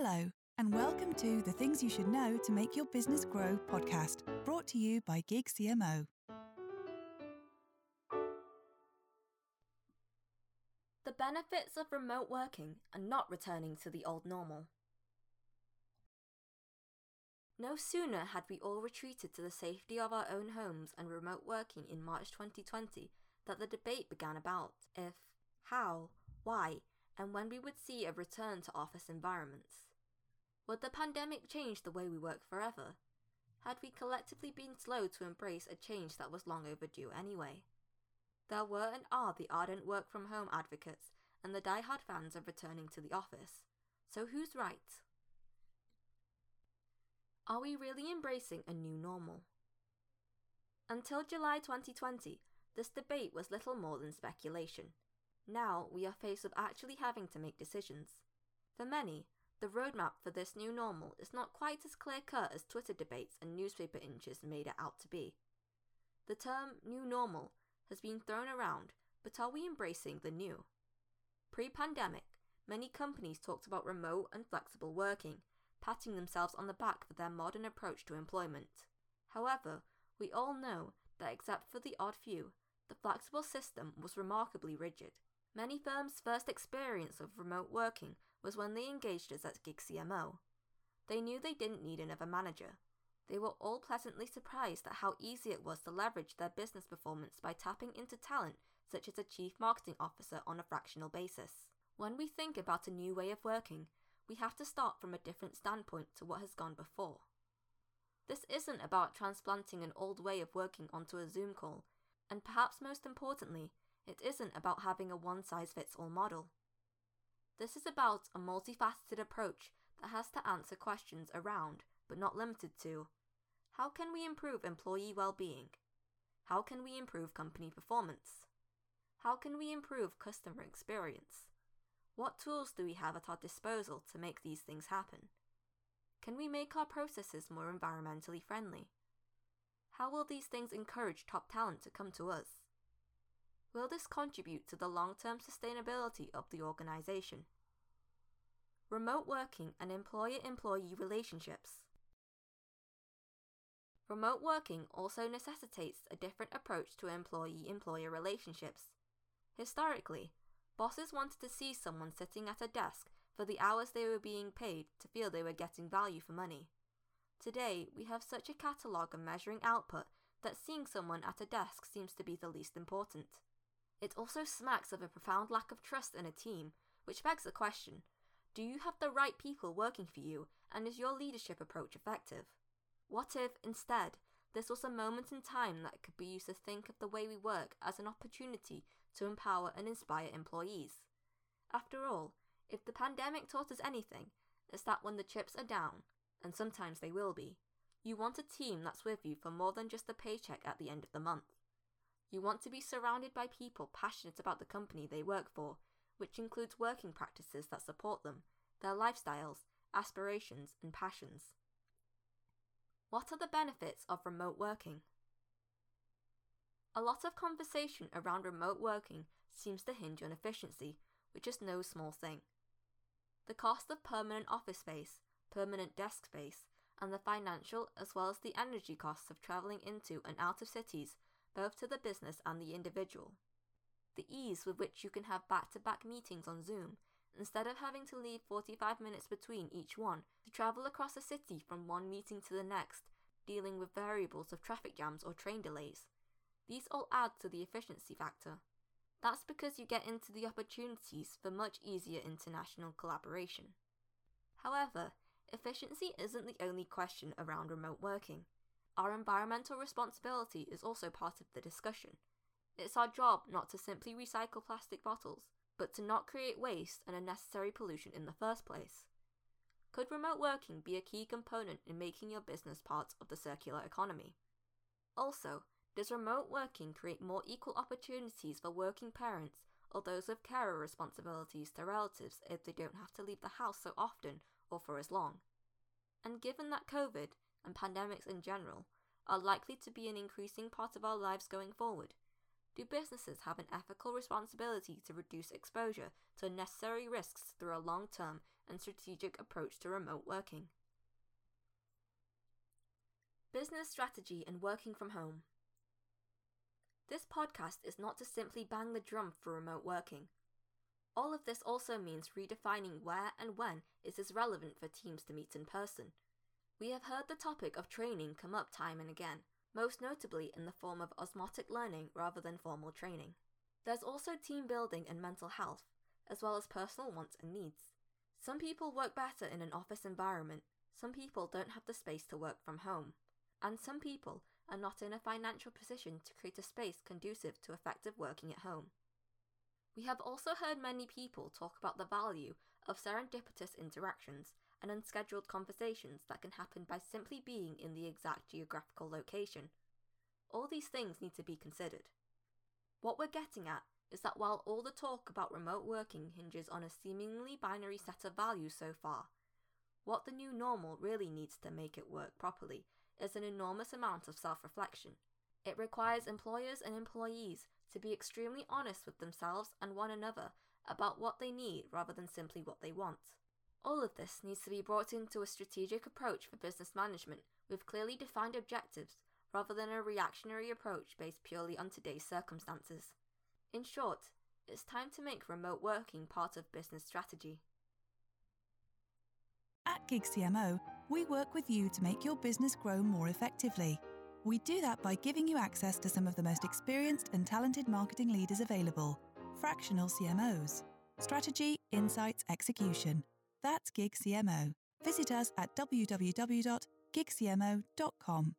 Hello, and welcome to the Things You Should Know to Make Your Business Grow podcast, brought to you by Gig CMO. The benefits of remote working and not returning to the old normal. No sooner had we all retreated to the safety of our own homes and remote working in March 2020 that the debate began about if, how, why, and when we would see a return to office environments. Would the pandemic change the way we work forever? Had we collectively been slow to embrace a change that was long overdue anyway? There were and are the ardent work from home advocates and the die-hard fans of returning to the office. So who's right? Are we really embracing a new normal? Until July 2020, this debate was little more than speculation. Now we are faced with actually having to make decisions. For many, the roadmap for this new normal is not quite as clear cut as Twitter debates and newspaper inches made it out to be. The term new normal has been thrown around, but are we embracing the new? Pre pandemic, many companies talked about remote and flexible working, patting themselves on the back for their modern approach to employment. However, we all know that except for the odd few, the flexible system was remarkably rigid. Many firms' first experience of remote working was when they engaged us at Gig CMO. They knew they didn't need another manager. They were all pleasantly surprised at how easy it was to leverage their business performance by tapping into talent such as a chief marketing officer on a fractional basis. When we think about a new way of working, we have to start from a different standpoint to what has gone before. This isn't about transplanting an old way of working onto a Zoom call, and perhaps most importantly, it isn't about having a one size fits all model. This is about a multifaceted approach that has to answer questions around, but not limited to, how can we improve employee well being? How can we improve company performance? How can we improve customer experience? What tools do we have at our disposal to make these things happen? Can we make our processes more environmentally friendly? How will these things encourage top talent to come to us? Will this contribute to the long term sustainability of the organization? Remote working and employer employee relationships. Remote working also necessitates a different approach to employee employer relationships. Historically, bosses wanted to see someone sitting at a desk for the hours they were being paid to feel they were getting value for money. Today, we have such a catalogue of measuring output that seeing someone at a desk seems to be the least important. It also smacks of a profound lack of trust in a team, which begs the question do you have the right people working for you, and is your leadership approach effective? What if, instead, this was a moment in time that could be used to think of the way we work as an opportunity to empower and inspire employees? After all, if the pandemic taught us anything, it's that when the chips are down, and sometimes they will be, you want a team that's with you for more than just a paycheck at the end of the month. You want to be surrounded by people passionate about the company they work for, which includes working practices that support them, their lifestyles, aspirations, and passions. What are the benefits of remote working? A lot of conversation around remote working seems to hinge on efficiency, which is no small thing. The cost of permanent office space, permanent desk space, and the financial as well as the energy costs of travelling into and out of cities both to the business and the individual. The ease with which you can have back to back meetings on Zoom, instead of having to leave 45 minutes between each one to travel across a city from one meeting to the next, dealing with variables of traffic jams or train delays. These all add to the efficiency factor. That's because you get into the opportunities for much easier international collaboration. However, efficiency isn't the only question around remote working. Our environmental responsibility is also part of the discussion. It's our job not to simply recycle plastic bottles, but to not create waste and unnecessary pollution in the first place. Could remote working be a key component in making your business part of the circular economy? Also, does remote working create more equal opportunities for working parents or those with carer responsibilities to relatives if they don't have to leave the house so often or for as long? And given that COVID and pandemics in general are likely to be an increasing part of our lives going forward, do businesses have an ethical responsibility to reduce exposure to unnecessary risks through a long term and strategic approach to remote working. Business strategy and working from home. This podcast is not to simply bang the drum for remote working. All of this also means redefining where and when it is relevant for teams to meet in person. We have heard the topic of training come up time and again, most notably in the form of osmotic learning rather than formal training. There's also team building and mental health, as well as personal wants and needs. Some people work better in an office environment, some people don't have the space to work from home, and some people are not in a financial position to create a space conducive to effective working at home. We have also heard many people talk about the value of serendipitous interactions and unscheduled conversations that can happen by simply being in the exact geographical location. All these things need to be considered. What we're getting at is that while all the talk about remote working hinges on a seemingly binary set of values so far, what the new normal really needs to make it work properly is an enormous amount of self reflection. It requires employers and employees to be extremely honest with themselves and one another about what they need rather than simply what they want. All of this needs to be brought into a strategic approach for business management with clearly defined objectives rather than a reactionary approach based purely on today's circumstances. In short, it's time to make remote working part of business strategy. At Gig CMO, we work with you to make your business grow more effectively. We do that by giving you access to some of the most experienced and talented marketing leaders available, fractional CMOs. Strategy, insights, execution. That's Gig CMO. Visit us at www.gigcmo.com.